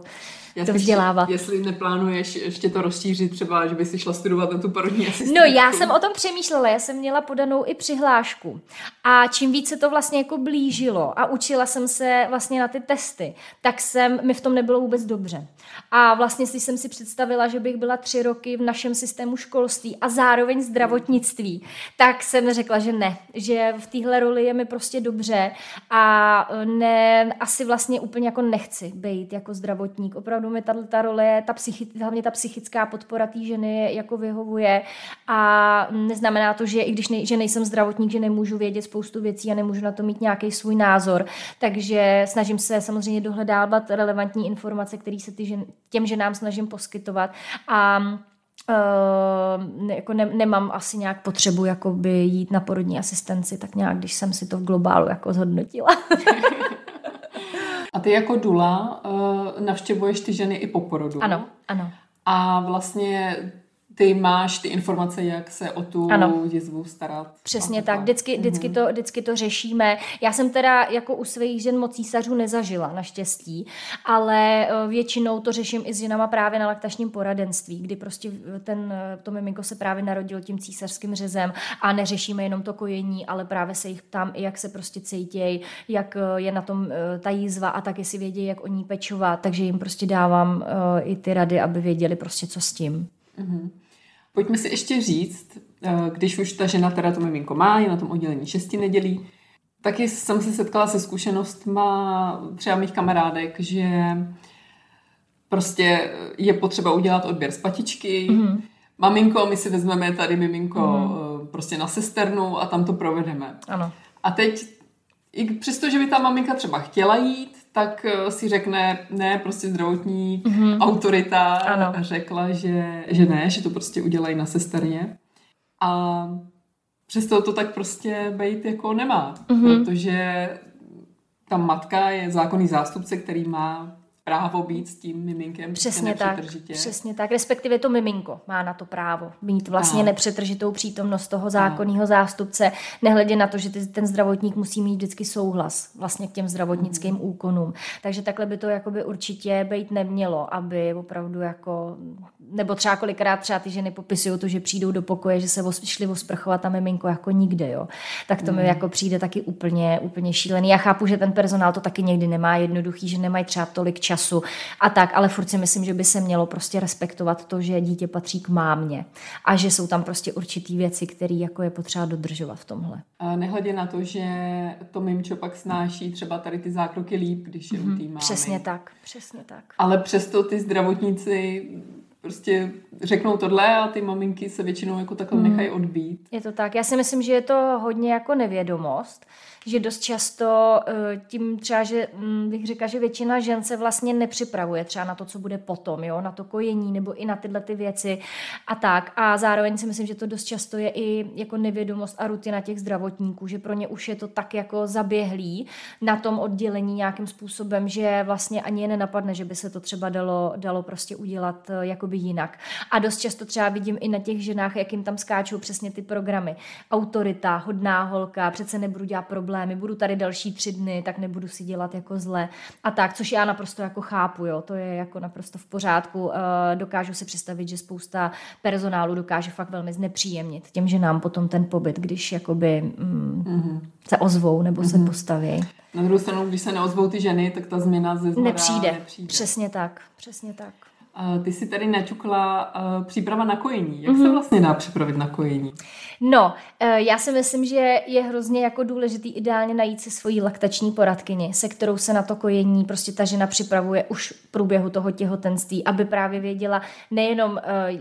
já to vzdělávat. Jestli neplánuješ ještě to rozšířit třeba, že by si šla studovat na tu parodní asistentku. No já jsem o tom přemýšlela, já jsem měla podanou i přihlášku. A čím víc se to vlastně jako blížilo a učila jsem se vlastně na ty testy, tak jsem, mi v tom nebylo vůbec dobře. A vlastně si jsem si představila, že bych byla tři roky v našem systému školství a zároveň zdravotnictví, tak jsem řekla, že ne, že v téhle roli je mi prostě dobře a ne, asi vlastně úplně jako nechci být jako zdravotník. Opravdu mi tato ta role, ta psychi, hlavně ta psychická podpora té ženy jako vyhovuje a neznamená to, že i když ne, že nejsem zdravotník, že nemůžu vědět spoustu věcí a nemůžu na to mít nějaký svůj názor. Takže snažím se samozřejmě dohledávat relevantní informace, které se ty žen, těm ženám snažím poskytovat a Uh, ne, jako ne, nemám asi nějak potřebu jakoby jít na porodní asistenci, tak nějak, když jsem si to v globálu jako zhodnotila. A ty jako Dula uh, navštěvuješ ty ženy i po porodu. Ano, ano. A vlastně ty máš ty informace, jak se o tu ano. jizvu starat. Přesně tak, vždycky, vždycky, mm-hmm. to, vždycky to řešíme. Já jsem teda jako u svých žen moc císařů nezažila, naštěstí, ale eh, většinou to řeším i s ženama právě na laktačním poradenství, kdy prostě ten, eh, to miminko se právě narodilo tím císařským řezem a neřešíme jenom to kojení, ale právě se jich ptám i jak se prostě cítějí, jak eh, je na tom ta jízva a taky si vědějí, jak o ní pečovat, takže jim prostě dávám i ty rady, aby věděli prostě co s tím. Mm-hmm. Pojďme si ještě říct, eh, když už ta žena teda to miminko má, je na tom oddělení šesti nedělí, taky jsem se setkala se zkušenostma třeba mých kamarádek, že prostě je potřeba udělat odběr z patičky, mm-hmm. maminko, my si vezmeme tady miminko mm-hmm. prostě na sesternu a tam to provedeme. Ano. A teď, i přesto, že by ta maminka třeba chtěla jít, tak eh, si řekne, ne, prostě zdravotní mm-hmm. autorita ano. řekla, že, že ne, že to prostě udělají na sesterně. A přesto to tak prostě být jako nemá, mm-hmm. protože ta matka je zákonný zástupce, který má právo být s tím miminkem prostě přesně tak, přesně tak, respektive to miminko má na to právo mít vlastně Aha. nepřetržitou přítomnost toho zákonního zástupce, nehledě na to, že ten zdravotník musí mít vždycky souhlas vlastně k těm zdravotnickým hmm. úkonům. Takže takhle by to jakoby určitě být nemělo, aby opravdu jako nebo třeba kolikrát třeba ty ženy popisují to, že přijdou do pokoje, že se šli osprchovat a miminko jako nikde, jo. Tak to mm. mi jako přijde taky úplně, úplně šílený. Já chápu, že ten personál to taky někdy nemá jednoduchý, že nemají třeba tolik času a tak, ale furt si myslím, že by se mělo prostě respektovat to, že dítě patří k mámě a že jsou tam prostě určitý věci, které jako je potřeba dodržovat v tomhle. A nehledě na to, že to mimčo pak snáší třeba tady ty zákroky líp, když je mm-hmm. u mhm. té mámy. Přesně tak, přesně tak. Ale přesto ty zdravotníci prostě řeknou tohle a ty maminky se většinou jako takhle hmm. nechají odbít. Je to tak. Já si myslím, že je to hodně jako nevědomost, že dost často eh, tím třeba, že hm, bych řekla, že většina žen se vlastně nepřipravuje třeba na to, co bude potom, jo, na to kojení nebo i na tyhle ty věci a tak. A zároveň si myslím, že to dost často je i jako nevědomost a rutina těch zdravotníků, že pro ně už je to tak jako zaběhlý na tom oddělení nějakým způsobem, že vlastně ani je nenapadne, že by se to třeba dalo, dalo prostě udělat eh, jakoby jinak. A dost často třeba vidím i na těch ženách, jak jim tam skáčou přesně ty programy. Autorita, hodná holka, přece nebudu dělat problém problémy, budu tady další tři dny, tak nebudu si dělat jako zle a tak, což já naprosto jako chápu, jo, to je jako naprosto v pořádku. Eh, dokážu si představit, že spousta personálu dokáže fakt velmi znepříjemnit těm, že nám potom ten pobyt, když jakoby mm, mm-hmm. se ozvou nebo mm-hmm. se mhm. postaví. Na druhou stranu, když se neozvou ty ženy, tak ta změna ze nepřijde. nepřijde. Přesně tak, přesně tak. Ty si tady načukla uh, příprava na kojení. Jak mm-hmm. se mhm. vlastně dá připravit na kojení? No, uh, já si myslím, že je hrozně jako důležitý ideálně najít si svoji laktační poradkyni, se kterou se na to kojení prostě ta žena připravuje už v průběhu toho těhotenství, aby právě věděla nejenom, uh,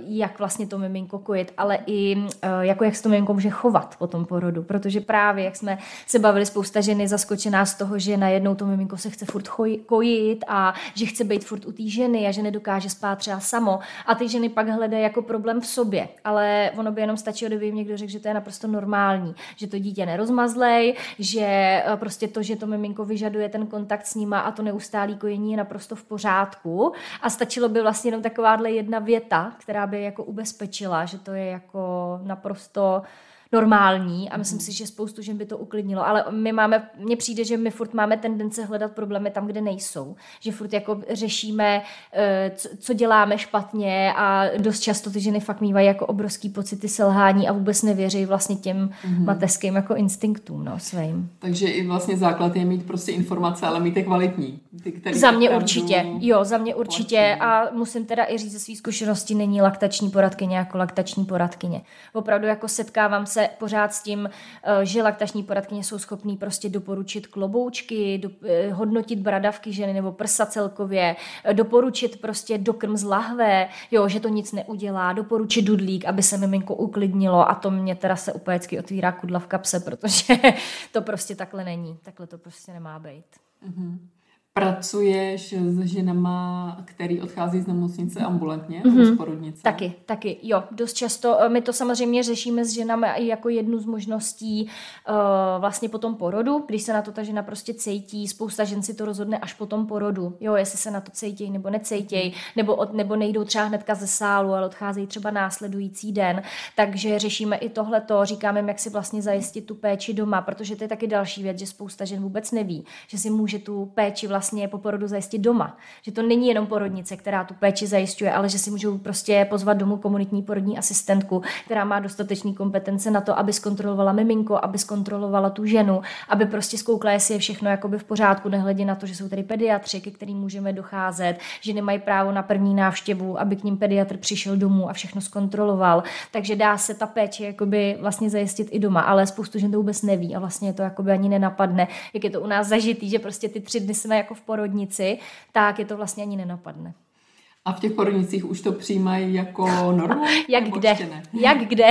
jak vlastně to miminko kojit, ale i jako jak se to miminko může chovat po tom porodu. Protože právě, jak jsme se bavili, spousta ženy zaskočená z toho, že najednou to miminko se chce furt kojit a že chce být furt u té ženy a že nedokáže spát třeba samo. A ty ženy pak hledají jako problém v sobě, ale ono by jenom stačilo, kdyby jim někdo řekl, že to je naprosto normální, že to dítě nerozmazlej, že eh, prostě to, že to miminko vyžaduje ten kontakt s nima a to neustálý kojení je naprosto v pořádku. A stačilo by vlastně jenom takováhle jedna věta, která by jako ubezpečila, že to je jako naprosto normální a myslím si, že spoustu žen by to uklidnilo, ale my máme, mně přijde, že my furt máme tendence hledat problémy tam, kde nejsou, že furt jako řešíme, eh, co děláme špatně a dost často ty ženy fakt mývají jako obrovský pocity selhání a vůbec nevěří vlastně těm mm-hmm. mateřským jako instinktům, no, svým. Takže i vlastně základ je mít prostě informace, ale mít je kvalitní. Ty, za mě určitě, jo, za mě určitě a musím teda i říct ze své zkušenosti, není laktační poradkyně jako laktační poradkyně. Opravdu jako setkávám se pořád s tím, eh, že laktační poradkyně jsou schopní prostě doporučit kloboučky, do, eh, hodnotit bradavky ženy nebo prsa celkově, eh, doporučit prostě dokrm z lahve, jo, že to nic neudělá, doporučit dudlík, aby se miminko uklidnilo a to mě teda se úplně otvírá kudla v kapse, protože to prostě takhle není. Takhle to prostě nemá být. Mm-hmm. Pracuješ s ženama, který odchází z nemocnice ambulantně, mm-hmm. z porodnice? Taky, taky, jo. Dost často, my to samozřejmě řešíme s ženami i jako jednu z možností uh, vlastně po tom porodu, když se na to ta žena prostě cítí, spousta žen si to rozhodne až po tom porodu, jo, jestli se na to cítí nebo necítějí, nebo, od, nebo nejdou třeba hnedka ze sálu, ale odcházejí třeba následující den, takže řešíme i tohleto, říkáme jak si vlastně zajistit tu péči doma, protože to je taky další věc, že spousta žen vůbec neví, že si může tu péči vlastně vlastně po porodu zajistit doma. Že to není jenom porodnice, která tu péči zajišťuje, ale že si můžou prostě pozvat domů komunitní porodní asistentku, která má dostatečné kompetence na to, aby zkontrolovala miminko, aby zkontrolovala tu ženu, aby prostě zkoukla, jestli je všechno jakoby v pořádku, nehledě na to, že jsou tady pediatři, ke kterým můžeme docházet, že nemají právo na první návštěvu, aby k ním pediatr přišel domů a všechno zkontroloval. Takže dá se ta péče jakoby vlastně zajistit i doma, ale spoustu žen to vůbec neví a vlastně to jakoby ani nenapadne, jak je to u nás zažitý, že prostě ty tři dny jsme jako v porodnici, tak je to vlastně ani nenapadne. A v těch porodnicích už to přijímají jako normu? Jak kde? Jak kde?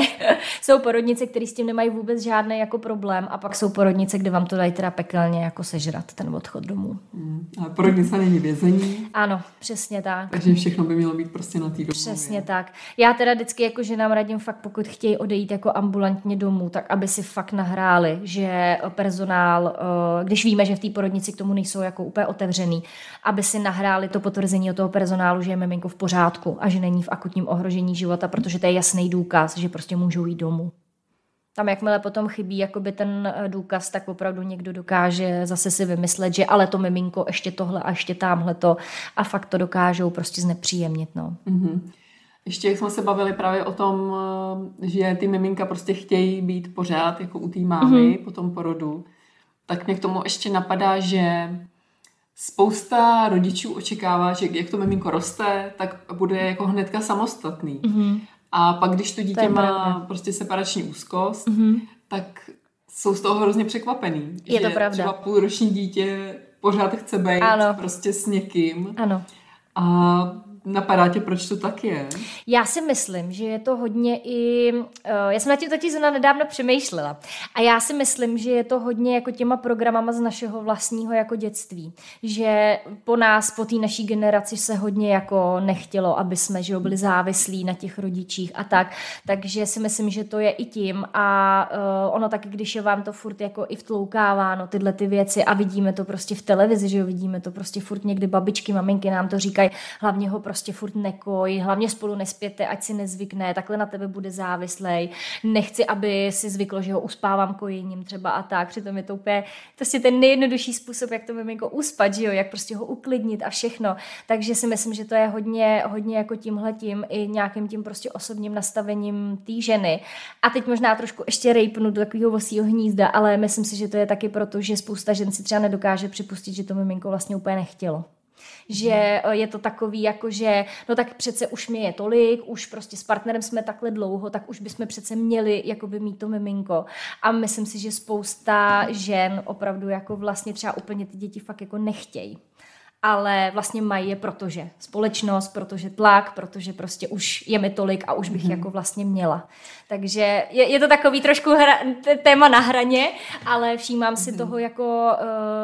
jsou porodnice, které s tím nemají vůbec žádný jako problém a pak jsou porodnice, kde vám to dají teda pekelně jako sežrat ten odchod domů. Hmm. A porodnice není vězení? Ano, přesně tak. Takže všechno by mělo být prostě na té domově. Přesně tak. Já teda vždycky jako ženám radím fakt, pokud chtějí odejít jako ambulantně domů, tak aby si fakt nahráli, že personál, eh, když víme, že v té porodnici k tomu nejsou jako úplně otevřený, aby si nahráli to potvrzení od toho personálu, že miminko v pořádku a že není v akutním ohrožení života, protože to je jasný důkaz, že prostě můžou jít domů. Tam jakmile potom chybí jakoby ten eh, důkaz, tak opravdu někdo dokáže zase si vymyslet, že ale to miminko ještě tohle a ještě tamhle to a fakt to dokážou prostě znepříjemnit. No. Mm-hmm. Ještě jak jsme se bavili právě o tom, eh, že ty miminka prostě chtějí být pořád jako u té mámy mm-hmm. po tom porodu, tak mě k tomu ještě napadá, že spousta rodičů očekává, že jak to miminko roste, tak bude jako hnedka samostatný. Mm-hmm. A pak, když to dítě to má pravda. prostě separační úzkost, mm-hmm. tak jsou z toho hrozně překvapený. Je že to pravda. třeba půlroční dítě pořád chce být ano. prostě s někým. Ano. A napadá tě, proč to tak je? Já si myslím, že je to hodně i... Uh, já jsem na tím totiž zrovna nedávno přemýšlela. A já si myslím, že je to hodně jako těma programama z našeho vlastního jako dětství. Že po nás, po té naší generaci se hodně jako nechtělo, aby jsme že byli závislí na těch rodičích a tak. Takže si myslím, že to je i tím. A uh, ono taky, když je vám to furt jako i vtloukáváno, tyhle ty věci a vidíme to prostě v televizi, že jo, vidíme to prostě furt někdy babičky, maminky nám to říkají, hlavně ho prostě furt nekoj, hlavně spolu nespěte, ať si nezvykne, takhle na tebe bude závislej. Nechci, aby si zvyklo, že ho uspávám kojením třeba a tak. Přitom je to úplně prostě ten nejjednodušší způsob, jak to miminko uspat, že jo, jak prostě ho uklidnit a všechno. Takže si myslím, že to je hodně, hodně jako tímhletím i nějakým tím prostě osobním nastavením té ženy. A teď možná trošku ještě rejpnu do takového vosího hnízda, ale myslím si, že to je taky proto, že spousta žen si třeba nedokáže připustit, že to miminko vlastně úplně nechtělo že eh, je to takový jako, že no tak přece už mě je tolik, už prostě s partnerem jsme takhle dlouho, tak už bychom přece měli jakoby mít to miminko. A myslím si, že spousta žen opravdu jako vlastně třeba úplně ty děti fakt jako nechtějí ale vlastně mají je protože společnost, protože tlak, protože prostě už je mi tolik a už bych mm-hmm. jako vlastně měla. Takže je, je to takový trošku hra, téma na hraně, ale všímám si mm-hmm. toho jako,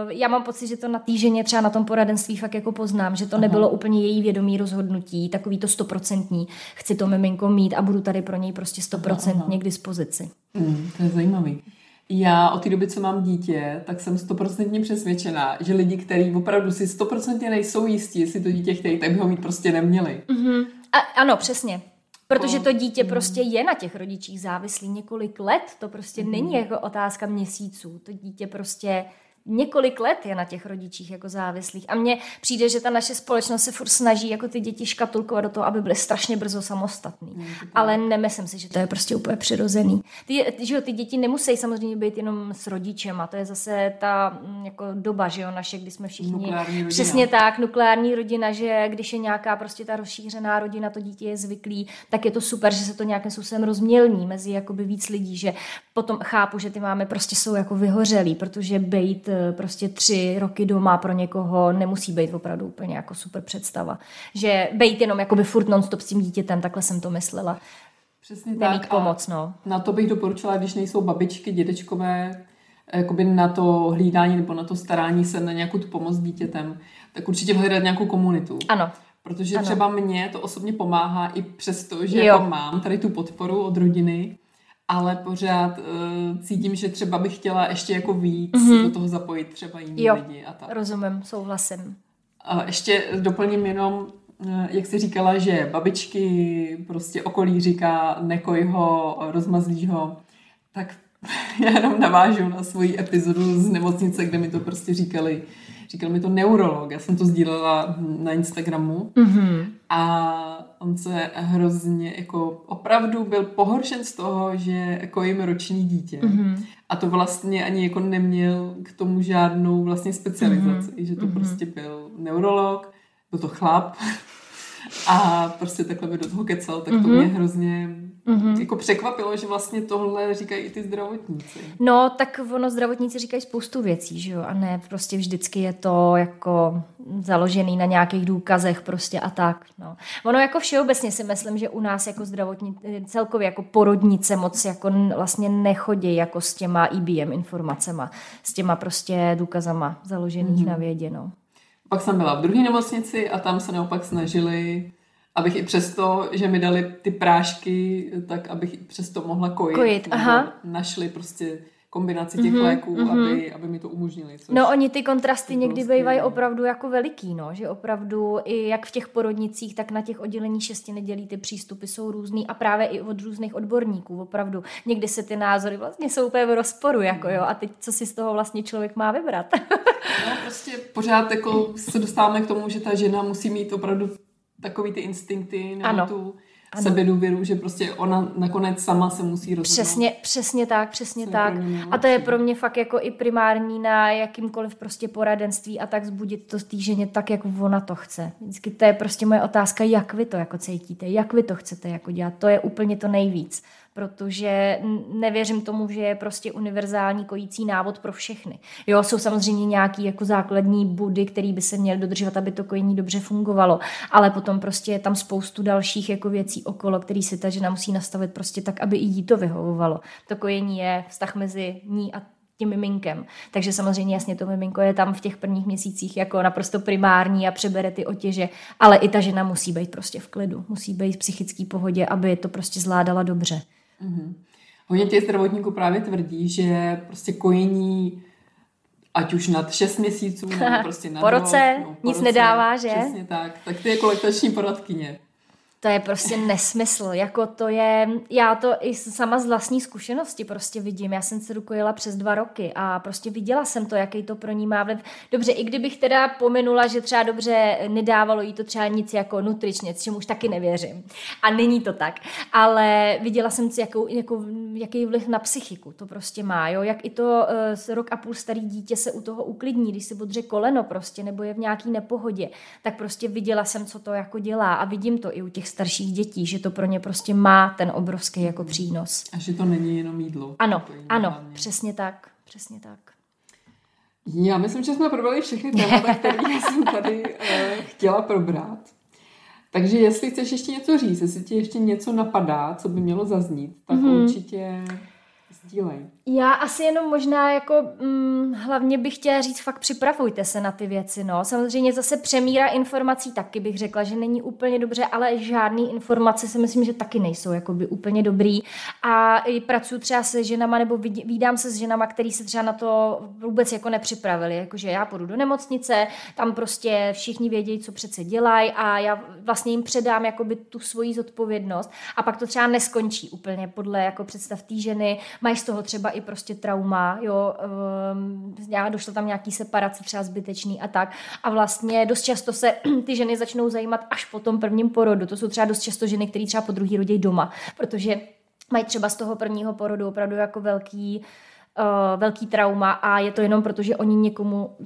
uh, já mám pocit, že to na týženě třeba na tom poradenství fakt jako poznám, že to Aha. nebylo úplně její vědomí rozhodnutí, takový to stoprocentní, chci to miminko mít a budu tady pro něj prostě stoprocentně k dispozici. Mm, to je zajímavý. Já od té doby, co mám dítě, tak jsem stoprocentně přesvědčená, že lidi, kteří opravdu si stoprocentně nejsou jistí, jestli to dítě chtějí, tak by ho mít prostě neměli. Mm-hmm. A, ano, přesně. Protože to dítě prostě je na těch rodičích závislý několik let, to prostě mm. není jako otázka měsíců. To dítě prostě několik let je na těch rodičích jako závislých. A mně přijde, že ta naše společnost se furt snaží jako ty děti škatulkovat do toho, aby byly strašně brzo samostatný. Mm, Ale nemyslím si, že to je prostě úplně přirozený. Ty, že jo, ty děti nemusí samozřejmě být jenom s rodičem a to je zase ta mm, jako doba, že jo, naše, kdy jsme všichni... Přesně tak, nukleární rodina, že když je nějaká prostě ta rozšířená rodina, to dítě je zvyklý, tak je to super, že se to nějakým způsobem rozmělní mezi jakoby víc lidí, že potom chápu, že ty máme prostě jsou jako vyhořelí, protože bejt Eh, prostě tři roky doma pro někoho nemusí být opravdu úplně jako super představa. Že bejt jenom jakoby furt non-stop s tím dítětem, takhle jsem to myslela. Přesně Nemít tak. pomoc, no. Na to bych doporučila, když nejsou babičky, dědečkové, jakoby na to hlídání nebo na to starání se na nějakou tu pomoc s dítětem, tak určitě hledat nějakou komunitu. Ano. Protože ano. třeba mně to osobně pomáhá i přesto, že jako mám tady tu podporu od rodiny, ale pořád uh, cítím, že třeba bych chtěla ještě jako víc mm-hmm. do toho zapojit třeba jiní jo, lidi a tak. rozumím, souhlasím. A ještě doplním jenom, uh, jak jsi říkala, že babičky prostě okolí říká nekoj ho, rozmazlíš ho, tak já jenom navážu na svoji epizodu z nemocnice, kde mi to prostě říkali, říkal mi to neurolog, já jsem to sdílela na Instagramu mm-hmm. a on se hrozně jako opravdu byl pohoršen z toho, že jako jim roční dítě. Mm-hmm. A to vlastně ani jako neměl k tomu žádnou vlastně specializaci, mm-hmm. že to mm-hmm. prostě byl neurolog, byl to chlap A prostě takhle by do toho kecal, tak to mm-hmm. mě hrozně mm-hmm. jako překvapilo, že vlastně tohle říkají i ty zdravotníci. No, tak ono zdravotníci říkají spoustu věcí, že jo, a ne prostě vždycky je to jako založený na nějakých důkazech prostě a tak, no. Ono jako všeobecně si myslím, že u nás jako zdravotní, celkově jako porodnice moc jako vlastně nechodí jako s těma IBM informacema, s těma prostě důkazama založených mm-hmm. na vědě, no. Pak jsem byla v druhé nemocnici a tam se naopak snažili abych i přesto, že mi dali ty prášky, tak abych i přesto mohla kojit. Kojit, aha. Našli prostě kombinaci těch mm-hmm, léků, mm-hmm. Aby, aby mi to umožnili. Což no oni ty kontrasty někdy bývají opravdu jako veliký, no, že opravdu i jak v těch porodnicích, tak na těch oddělení šesti nedělí ty přístupy jsou různý a právě i od různých odborníků, opravdu. Někdy se ty názory vlastně jsou úplně v rozporu, jako jo, a teď co si z toho vlastně člověk má vybrat. no prostě pořád jako se dostáváme k tomu, že ta žena musí mít opravdu takový ty instinkty nebo ano. tu ano. sebedůvěru, že prostě ona nakonec sama se musí rozhodnout. Přesně, přesně tak, přesně Co tak. A to je pro mě fakt jako i primární na jakýmkoliv prostě poradenství a tak zbudit to týženě tak, jak ona to chce. Vždycky to je prostě moje otázka, jak vy to jako cítíte, jak vy to chcete jako dělat. To je úplně to nejvíc protože nevěřím tomu, že je prostě univerzální kojící návod pro všechny. Jo, jsou samozřejmě nějaký jako základní body, které by se měly dodržovat, aby to kojení dobře fungovalo, ale potom prostě je tam spoustu dalších jako věcí okolo, který si ta žena musí nastavit prostě tak, aby i jí to vyhovovalo. To kojení je vztah mezi ní a tím miminkem. Takže samozřejmě jasně to miminko je tam v těch prvních měsících jako naprosto primární a přebere ty otěže, ale i ta žena musí být prostě v klidu, musí být v psychické pohodě, aby to prostě zvládala dobře. Mm-hmm. Hodně těch zdravotníků právě tvrdí, že prostě kojení ať už nad 6 měsíců, nebo prostě na po roce, no, po nic roce, nedává, že? Přesně tak. Tak ty jako lektační poradkyně to je prostě nesmysl. Jako to je, já to i sama z vlastní zkušenosti prostě vidím. Já jsem se rukojila přes dva roky a prostě viděla jsem to, jaký to pro ní má vliv. Dobře, i kdybych teda pominula, že třeba dobře nedávalo jí to třeba nic jako nutričně, čemu už taky nevěřím. A není to tak. Ale viděla jsem si, jakou, jakou, jaký vliv na psychiku to prostě má. Jo? Jak i to uh, rok a půl starý dítě se u toho uklidní, když si bodře koleno prostě, nebo je v nějaký nepohodě, tak prostě viděla jsem, co to jako dělá a vidím to i u těch starších dětí, že to pro ně prostě má ten obrovský jako přínos. A že to není jenom jídlo. Ano, ano, hlavně. přesně tak, přesně tak. Já myslím, že jsme probrali všechny témata, které jsem tady uh, chtěla probrat. Takže jestli chceš ještě něco říct, jestli ti ještě něco napadá, co by mělo zaznít, tak mm-hmm. určitě sdílej. Já asi jenom možná jako hm, hlavně bych chtěla říct, fakt připravujte se na ty věci, no. Samozřejmě zase přemíra informací taky bych řekla, že není úplně dobře, ale žádný informace si myslím, že taky nejsou jakoby úplně dobrý. A i pracuji třeba se ženama, nebo vídám se s ženama, který se třeba na to vůbec jako nepřipravili. Jakože já půjdu do nemocnice, tam prostě všichni vědějí, co přece dělají a já vlastně jim předám jakoby tu svoji zodpovědnost a pak to třeba neskončí úplně podle jako představ té ženy. Mají z toho třeba i prostě trauma, jo, um, došlo tam nějaký separace třeba zbytečný a tak. A vlastně dost často se ty ženy začnou zajímat až po tom prvním porodu. To jsou třeba dost často ženy, které třeba po druhý rodí doma, protože mají třeba z toho prvního porodu opravdu jako velký, uh, velký trauma a je to jenom proto, že oni někomu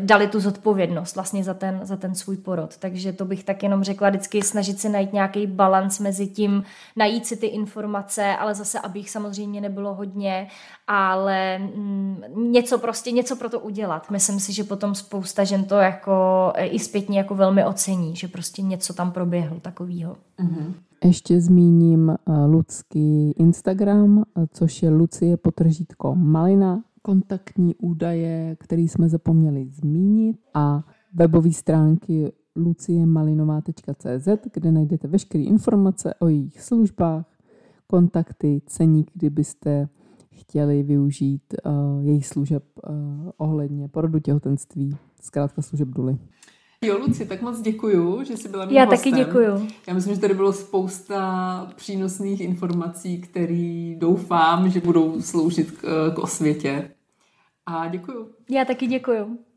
dali tu zodpovědnost vlastně za ten, za ten svůj porod. Takže to bych tak jenom řekla vždycky snažit se najít nějaký balans mezi tím, najít si ty informace, ale zase, aby jich samozřejmě nebylo hodně, ale mm, něco prostě, něco pro to udělat. Myslím si, že potom spousta žen to jako e, i zpětně jako velmi ocení, že prostě něco tam proběhlo takového. Mm-hmm. Ještě zmíním uh, Lucký Instagram, což je Lucie potržítko Malina kontaktní údaje, které jsme zapomněli zmínit a webové stránky luciemalinová.cz, kde najdete veškeré informace o jejich službách, kontakty, ceník, kdybyste chtěli využít uh, jejich služeb uh, ohledně porodu těhotenství, zkrátka služeb Duly. Jo, Luci, tak moc děkuju, že jsi byla mým Já hostem. taky děkuju. Já myslím, že tady bylo spousta přínosných informací, které doufám, že budou sloužit k, k osvětě. A děkuju. Já taky děkuju.